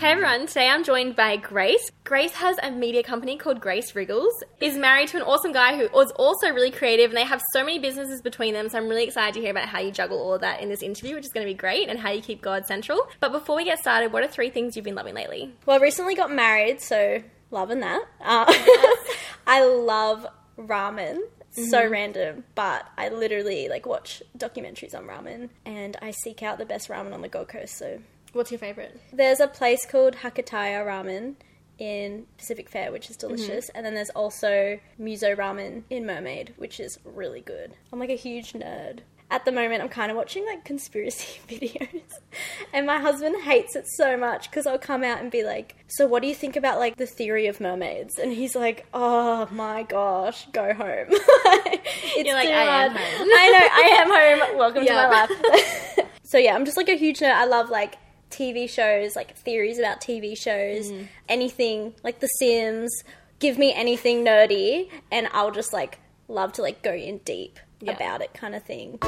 Hey everyone, today I'm joined by Grace. Grace has a media company called Grace Wriggles, is married to an awesome guy who is also really creative, and they have so many businesses between them. So I'm really excited to hear about how you juggle all of that in this interview, which is going to be great, and how you keep God central. But before we get started, what are three things you've been loving lately? Well, I recently got married, so loving that. Uh, I love ramen. So random, but I literally like watch documentaries on ramen, and I seek out the best ramen on the Gold Coast. So What's your favorite? there's a place called Hakataya Ramen in Pacific Fair, which is mm-hmm. delicious, and then there's also Muso Ramen in Mermaid, which is really good. I'm like a huge nerd. At the moment, I'm kind of watching like conspiracy videos, and my husband hates it so much because I'll come out and be like, "So, what do you think about like the theory of mermaids?" And he's like, "Oh my gosh, go home." it's You're like, too "I am home. I know, I am home. Welcome Yeah. to my life. so yeah, I'm just like a huge nerd. I love like TV shows, like theories about TV shows, Mm-hmm. anything like The Sims. Give me anything nerdy, and I'll just like love to like go in deep Yeah. about it, kind of thing.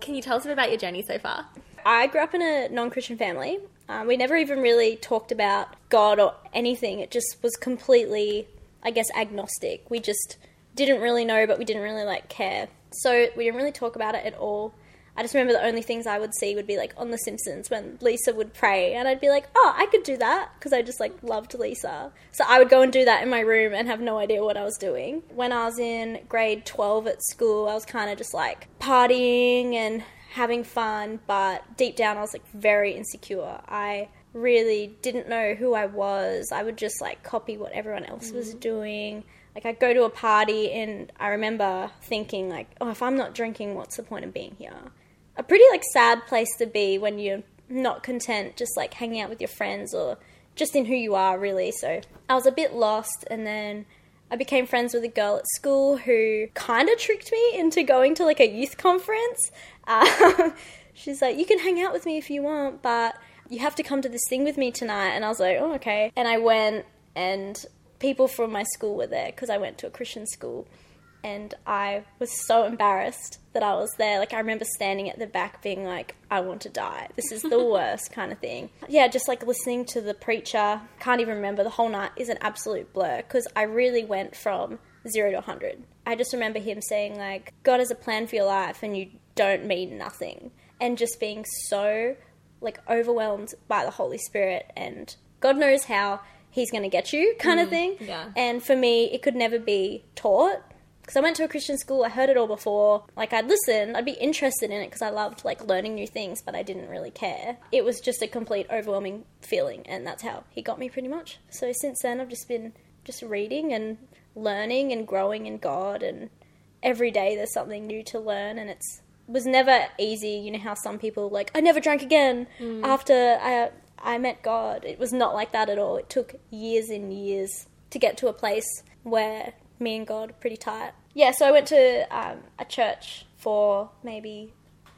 Can you tell us a bit about your journey so far? I grew up in a non-Christian family. Um, we never even really talked about God or anything. It just was completely, I guess, agnostic. We just didn't really know, but we didn't really like care. So we didn't really talk about it at all. I just remember the only things I would see would be like on The Simpsons when Lisa would pray, and I'd be like, "Oh, I could do that," because I just like loved Lisa. So I would go and do that in my room and have no idea what I was doing. When I was in grade twelve at school, I was kind of just like partying and having fun, but deep down I was like very insecure. I really didn't know who I was. I would just like copy what everyone else was mm. doing. Like I'd go to a party and I remember thinking like, oh, if I'm not drinking, what's the point of being here? A pretty like sad place to be when you're not content just like hanging out with your friends or just in who you are really. So I was a bit lost and then I became friends with a girl at school who kind of tricked me into going to like a youth conference. Um, she's like, You can hang out with me if you want, but you have to come to this thing with me tonight. And I was like, Oh, okay. And I went, and people from my school were there because I went to a Christian school. And I was so embarrassed that I was there. Like, I remember standing at the back being like, I want to die. This is the worst kind of thing. Yeah, just like listening to the preacher. Can't even remember. The whole night is an absolute blur because I really went from zero to 100. I just remember him saying, like, God has a plan for your life and you don't mean nothing. And just being so, like, overwhelmed by the Holy Spirit and God knows how he's going to get you kind of mm, thing. yeah. And for me, it could never be taught because I went to a Christian school. I heard it all before. Like I'd listen, I'd be interested in it because I loved like learning new things, but I didn't really care. It was just a complete overwhelming feeling, and that's how he got me pretty much. So since then, I've just been just reading and learning and growing in God, and every day there's something new to learn, and it's was never easy. You know how some people like I never drank again mm. after I I met God. It was not like that at all. It took years and years to get to a place where me and God are pretty tight. Yeah, so I went to um, a church for maybe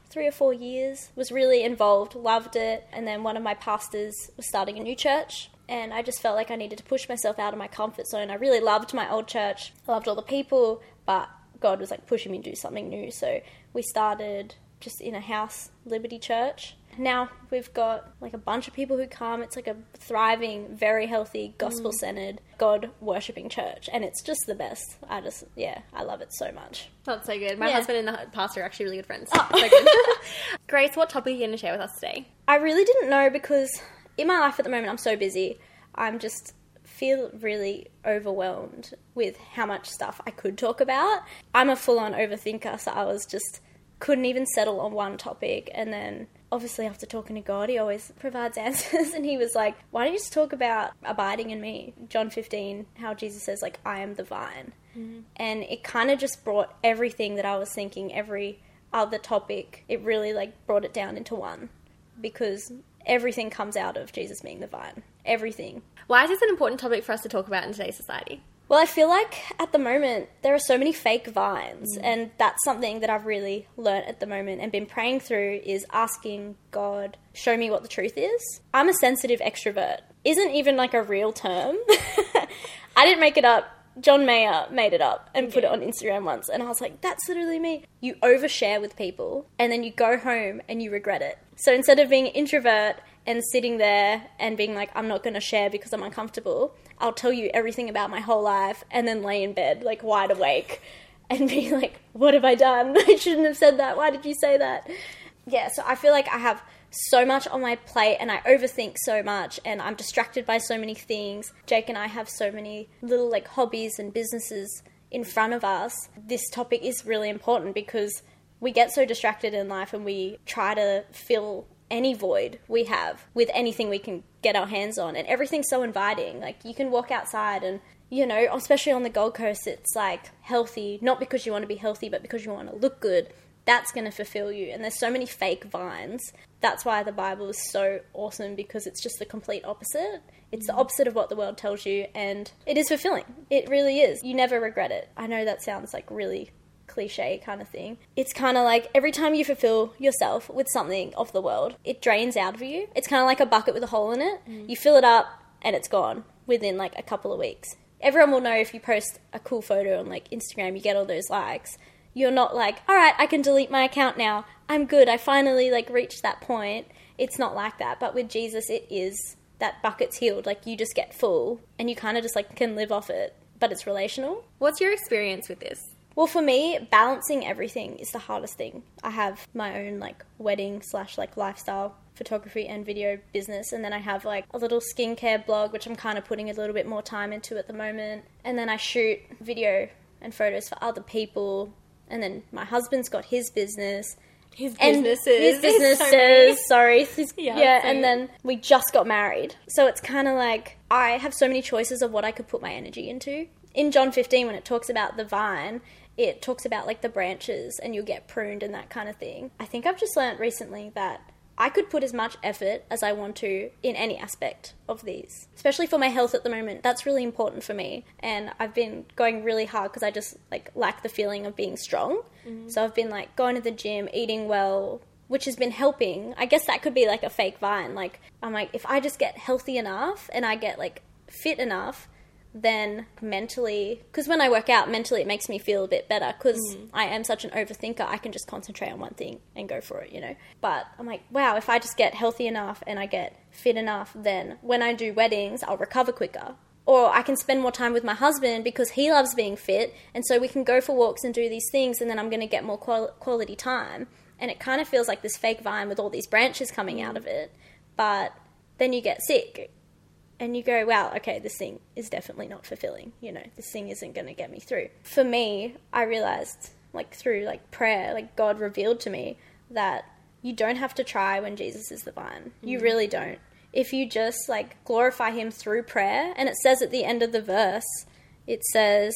three or four years, was really involved, loved it, and then one of my pastors was starting a new church. And I just felt like I needed to push myself out of my comfort zone. I really loved my old church. I loved all the people, but God was like pushing me to do something new. So we started just in a house, Liberty Church. Now we've got like a bunch of people who come. It's like a thriving, very healthy, gospel centered, mm. God worshipping church. And it's just the best. I just, yeah, I love it so much. That's so good. My Yeah. husband and the pastor are actually really good friends. Oh. So good. Grace, what topic are you going to share with us today? I really didn't know because in my life at the moment I'm so busy. I'm just feel really overwhelmed with how much stuff I could talk about. I'm a full on overthinker, so I was just couldn't even settle on one topic and then obviously after talking to God he always provides answers and he was like, Why don't you just talk about abiding in me? John fifteen, how Jesus says like I am the vine. Mm-hmm. And it kind of just brought everything that I was thinking, every other topic, it really like brought it down into one because everything comes out of Jesus being the vine. Everything. Why is this an important topic for us to talk about in today's society? Well, I feel like at the moment there are so many fake vines, mm. and that's something that I've really learnt at the moment and been praying through is asking God, show me what the truth is. I'm a sensitive extrovert. Isn't even like a real term. I didn't make it up. John Mayer made it up and put it on Instagram once, and I was like, that's literally me. You overshare with people, and then you go home and you regret it. So instead of being an introvert and sitting there and being like, I'm not going to share because I'm uncomfortable, I'll tell you everything about my whole life and then lay in bed, like wide awake, and be like, what have I done? I shouldn't have said that. Why did you say that? Yeah, so I feel like I have so much on my plate and I overthink so much and I'm distracted by so many things. Jake and I have so many little like hobbies and businesses in front of us. This topic is really important because we get so distracted in life and we try to fill any void we have with anything we can get our hands on and everything's so inviting. Like you can walk outside and you know, especially on the Gold Coast, it's like healthy, not because you want to be healthy, but because you want to look good that's going to fulfill you. And there's so many fake vines. That's why the Bible is so awesome because it's just the complete opposite. It's the mm. opposite of what the world tells you, and it is fulfilling. It really is. You never regret it. I know that sounds like really cliche kind of thing. It's kind of like every time you fulfill yourself with something of the world, it drains out of you. It's kind of like a bucket with a hole in it. Mm. You fill it up and it's gone within like a couple of weeks. Everyone will know if you post a cool photo on like Instagram, you get all those likes you're not like, all right, I can delete my account now. I'm good. I finally like reached that point. It's not like that. But with Jesus, it is that bucket's healed. Like you just get full and you kind of just like can live off it, but it's relational. What's your experience with this? Well, for me, balancing everything is the hardest thing. I have my own like wedding slash like lifestyle photography and video business, and then I have like a little skincare blog, which I'm kind of putting a little bit more time into at the moment. And then I shoot video and photos for other people and then my husband's got his business. His and businesses. His There's so businesses. sorry. His- Yeah, yeah, so- and then we just got married. So it's kind of like I have so many choices of what I could put my energy into. In John 15, when it talks about the vine, it talks about like the branches and you'll get pruned and that kind of thing. I think I've just learnt recently that I could put as much effort as I want to in any aspect of these, especially for my health at the moment. That's really important for me, and I've been going really hard because I just like lack the feeling of being strong. Mm-hmm. So I've been like going to the gym, eating well, which has been helping. I guess that could be like a fake vine. Like I'm like if I just get healthy enough and I get like fit enough, then mentally because when i work out mentally it makes me feel a bit better because mm. i am such an overthinker i can just concentrate on one thing and go for it you know? But i'm like wow if i just get healthy enough and i get fit enough then when i do weddings i'll recover quicker. Or i can spend more time with my husband because he loves being fit and so we can go for walks and do these things and then i'm going to get more qual- quality time. And it kind of feels like this fake vine with all these branches coming out mm. of it but then you get sick and you go, wow, okay, this thing is definitely not fulfilling. You know, this thing isn't going to get me through. For me, I realized, like, through like prayer, like, God revealed to me that you don't have to try when Jesus is the vine. You mm. really don't. If you just, like, glorify Him through prayer, and it says at the end of the verse, it says,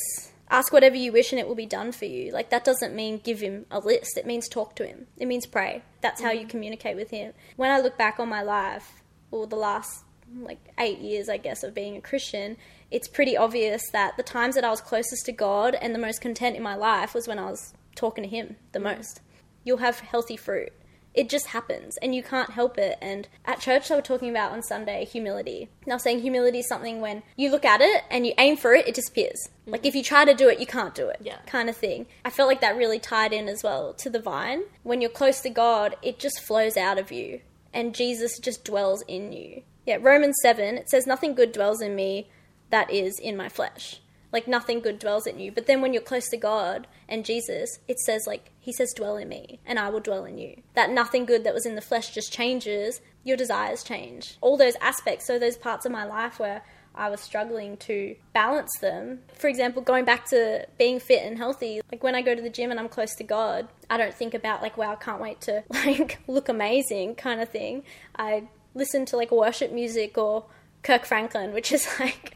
ask whatever you wish and it will be done for you. Like, that doesn't mean give Him a list, it means talk to Him, it means pray. That's how you mm. communicate with Him. When I look back on my life, or the last like eight years, I guess, of being a Christian, it's pretty obvious that the times that I was closest to God and the most content in my life was when I was talking to Him the mm. most. You'll have healthy fruit. It just happens and you can't help it. And at church, they were talking about on Sunday humility. Now, saying humility is something when you look at it and you aim for it, it disappears. Like mm-hmm. if you try to do it, you can't do it. Yeah. Kind of thing. I felt like that really tied in as well to the vine. When you're close to God, it just flows out of you and Jesus just dwells in you. Yeah, Romans 7, it says, Nothing good dwells in me that is in my flesh. Like, nothing good dwells in you. But then when you're close to God and Jesus, it says, like, He says, Dwell in me, and I will dwell in you. That nothing good that was in the flesh just changes, your desires change. All those aspects, so those parts of my life where I was struggling to balance them. For example, going back to being fit and healthy, like when I go to the gym and I'm close to God, I don't think about like, wow, I can't wait to like look amazing kind of thing. I listen to like worship music or Kirk Franklin, which is like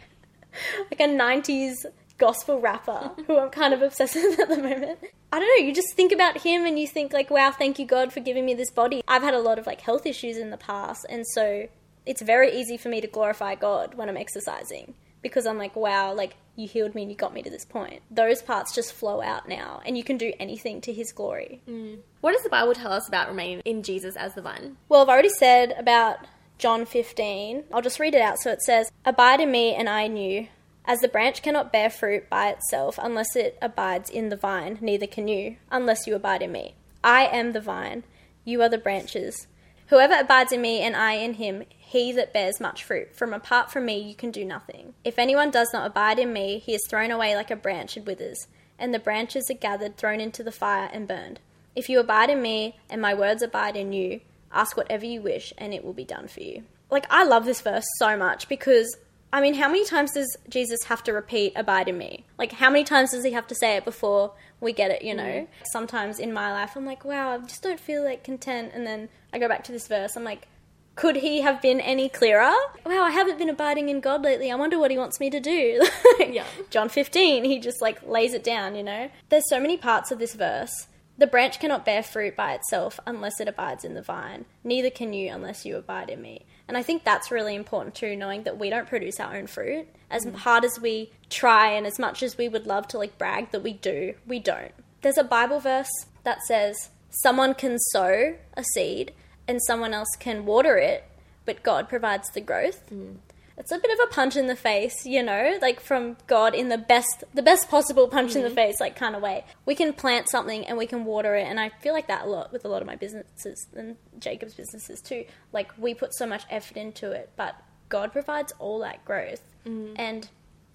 like a 90s gospel rapper who I'm kind of obsessed with at the moment. I don't know, you just think about him and you think like, wow, thank you God for giving me this body. I've had a lot of like health issues in the past and so it's very easy for me to glorify God when I'm exercising because I'm like, wow, like you healed me and you got me to this point. Those parts just flow out now, and you can do anything to His glory. Mm. What does the Bible tell us about remaining in Jesus as the vine? Well, I've already said about John 15. I'll just read it out. So it says, Abide in me, and I in you. As the branch cannot bear fruit by itself unless it abides in the vine, neither can you, unless you abide in me. I am the vine, you are the branches. Whoever abides in me and I in him, he that bears much fruit. From apart from me, you can do nothing. If anyone does not abide in me, he is thrown away like a branch and withers, and the branches are gathered, thrown into the fire, and burned. If you abide in me, and my words abide in you, ask whatever you wish, and it will be done for you. Like, I love this verse so much because I mean, how many times does Jesus have to repeat, abide in me? Like, how many times does he have to say it before we get it, you know? Mm. Sometimes in my life, I'm like, wow, I just don't feel like content. And then I go back to this verse, I'm like, could he have been any clearer? Wow, I haven't been abiding in God lately. I wonder what he wants me to do. Yeah. John 15, he just like lays it down, you know? There's so many parts of this verse. The branch cannot bear fruit by itself unless it abides in the vine. Neither can you unless you abide in me. And I think that's really important too, knowing that we don't produce our own fruit. As mm. hard as we try and as much as we would love to like brag that we do, we don't. There's a Bible verse that says someone can sow a seed and someone else can water it, but God provides the growth. Mm. It's a bit of a punch in the face, you know, like from God in the best the best possible punch in the mm-hmm. face like kind of way. We can plant something and we can water it and I feel like that a lot with a lot of my businesses and Jacob's businesses too. Like we put so much effort into it, but God provides all that growth. Mm. And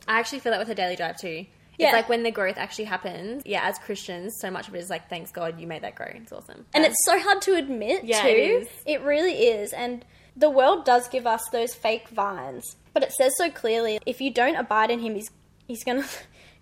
I actually feel that with a daily drive too. Yeah. It's like when the growth actually happens, yeah, as Christians, so much of it is like, thanks God you made that grow. It's awesome. and it's so hard to admit Yeah, too. It really is. And the world does give us those fake vines, but it says so clearly if you don't abide in him, he's he's gonna.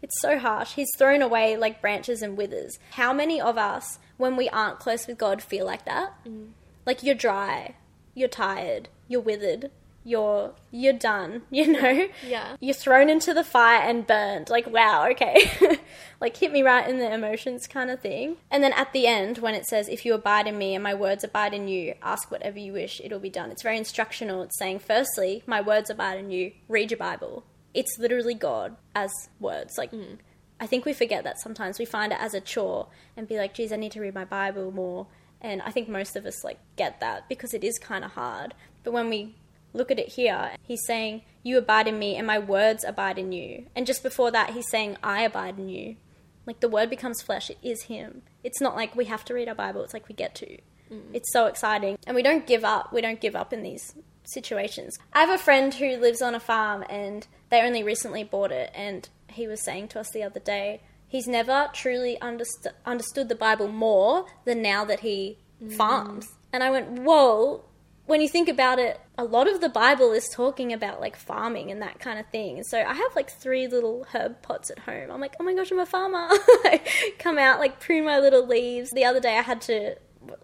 It's so harsh. He's thrown away like branches and withers. How many of us, when we aren't close with God, feel like that? Mm. Like you're dry, you're tired, you're withered, you're you're done. You know. Yeah. You're thrown into the fire and burned. Like, wow, okay. like, hit me right in the emotions kind of thing. And then at the end, when it says, If you abide in me and my words abide in you, ask whatever you wish, it'll be done. It's very instructional. It's saying, firstly, my words abide in you, read your Bible. It's literally God as words. Like, mm. I think we forget that sometimes. We find it as a chore and be like, geez, I need to read my Bible more. And I think most of us like get that because it is kind of hard. But when we look at it here, he's saying, You abide in me and my words abide in you. And just before that, he's saying, I abide in you. Like the word becomes flesh, it is him. It's not like we have to read our Bible, it's like we get to. Mm. It's so exciting. And we don't give up. We don't give up in these situations. I have a friend who lives on a farm and they only recently bought it. And he was saying to us the other day, he's never truly underst- understood the Bible more than now that he mm. farms. And I went, Whoa, when you think about it, a lot of the Bible is talking about like farming and that kind of thing. And so I have like three little herb pots at home. I'm like, oh my gosh, I'm a farmer. Come out, like prune my little leaves. The other day I had to,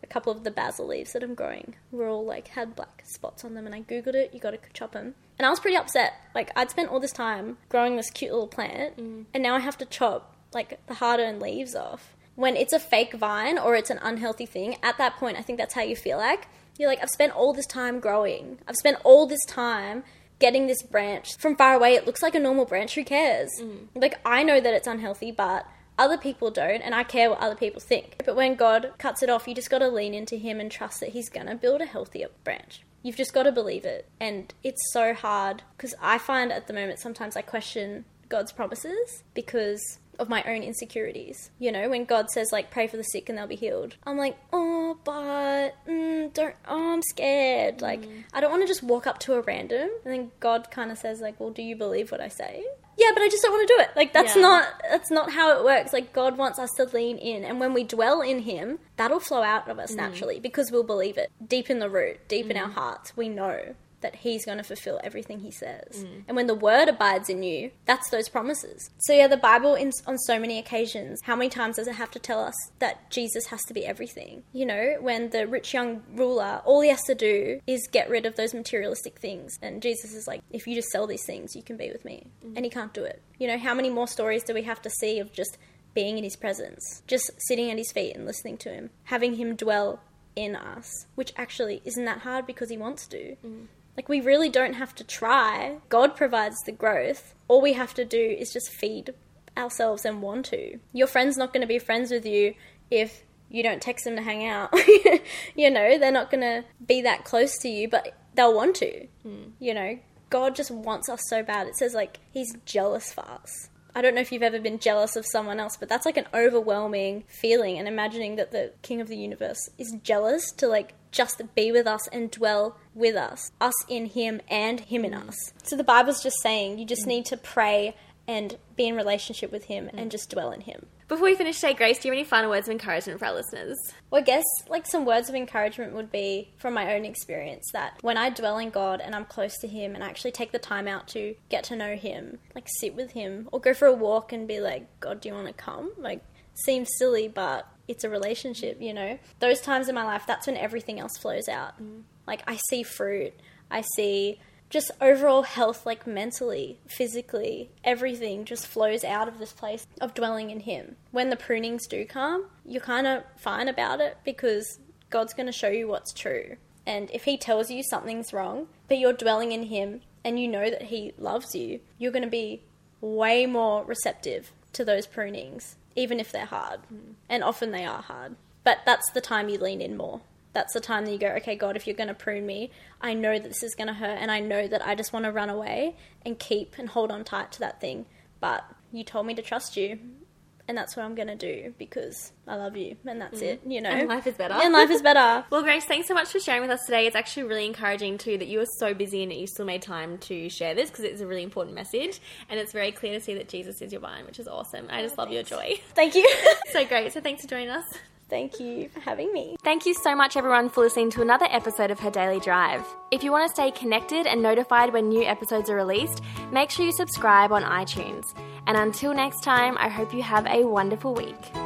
a couple of the basil leaves that I'm growing were all like had black spots on them. And I Googled it, you gotta chop them. And I was pretty upset. Like I'd spent all this time growing this cute little plant mm. and now I have to chop like the hard earned leaves off. When it's a fake vine or it's an unhealthy thing, at that point, I think that's how you feel like. You're like, I've spent all this time growing. I've spent all this time getting this branch from far away. It looks like a normal branch. Who cares? Mm. Like, I know that it's unhealthy, but other people don't, and I care what other people think. But when God cuts it off, you just got to lean into Him and trust that He's to build a healthier branch. You've just got to believe it. And it's so hard because I find at the moment sometimes I question God's promises because of my own insecurities. You know, when God says, like, pray for the sick and they'll be healed, I'm like, oh, but mm, don't, oh, I'm scared. Like, mm. I don't want to just walk up to a random. And then God kind of says, like, well, do you believe what I say? Yeah, but I just don't want to do it. Like that's Yeah. not that's not how it works. Like God wants us to lean in, and when we dwell in Him, that'll flow out of us mm. naturally because we'll believe it deep in the root, deep in our mm. hearts. We know that He's going to fulfill everything He says. Mm. And when the Word abides in you, that's those promises. So yeah, the Bible in, on so many occasions, how many times does it have to tell us that Jesus has to be everything? You know, when the rich young ruler, all he has to do is get rid of those materialistic things, and Jesus is like, if you just sell these things, you can be with me, mm. and he can't do it. You know, how many more stories do we have to see of just being in his presence, just sitting at his feet and listening to him, having him dwell in us, which actually isn't that hard because he wants to. Mm. Like, we really don't have to try. God provides the growth. All we have to do is just feed ourselves and want to. Your friend's not going to be friends with you if you don't text them to hang out. you know, they're not going to be that close to you, but they'll want to. Mm. You know, God just wants us so bad. It says, like, He's jealous for us. I don't know if you've ever been jealous of someone else, but that's like an overwhelming feeling. And imagining that the King of the universe is jealous to like just be with us and dwell with us, us in Him and Him in mm. us. So the Bible's just saying you just mm. need to pray and be in relationship with Him and mm. just dwell in Him. Before we finish today, Grace, do you have any final words of encouragement for our listeners? Well, I guess like some words of encouragement would be from my own experience that when I dwell in God and I'm close to Him and I actually take the time out to get to know Him, like sit with Him or go for a walk and be like, God, do you want to come? Like, seems silly, but it's a relationship, you know? Those times in my life, that's when everything else flows out. Mm. Like, I see fruit, I see just overall health, like mentally, physically, everything just flows out of this place of dwelling in Him. When the prunings do come, you're kind of fine about it because God's going to show you what's true. And if He tells you something's wrong, but you're dwelling in Him and you know that He loves you, you're going to be way more receptive to those prunings, even if they're hard. And often they are hard. But that's the time you lean in more that's the time that you go, okay, God, if you're going to prune me, I know that this is going to hurt, and I know that I just want to run away and keep and hold on tight to that thing. But you told me to trust you, and that's what I'm going to do because I love you, and that's mm. it, you know. And life is better. And life is better. well, Grace, thanks so much for sharing with us today. It's actually really encouraging, too, that you were so busy and that you still made time to share this because it's a really important message, and it's very clear to see that Jesus is your vine, which is awesome. I just oh, love thanks. your joy. Thank you. so great. So thanks for joining us. Thank you for having me. Thank you so much, everyone, for listening to another episode of Her Daily Drive. If you want to stay connected and notified when new episodes are released, make sure you subscribe on iTunes. And until next time, I hope you have a wonderful week.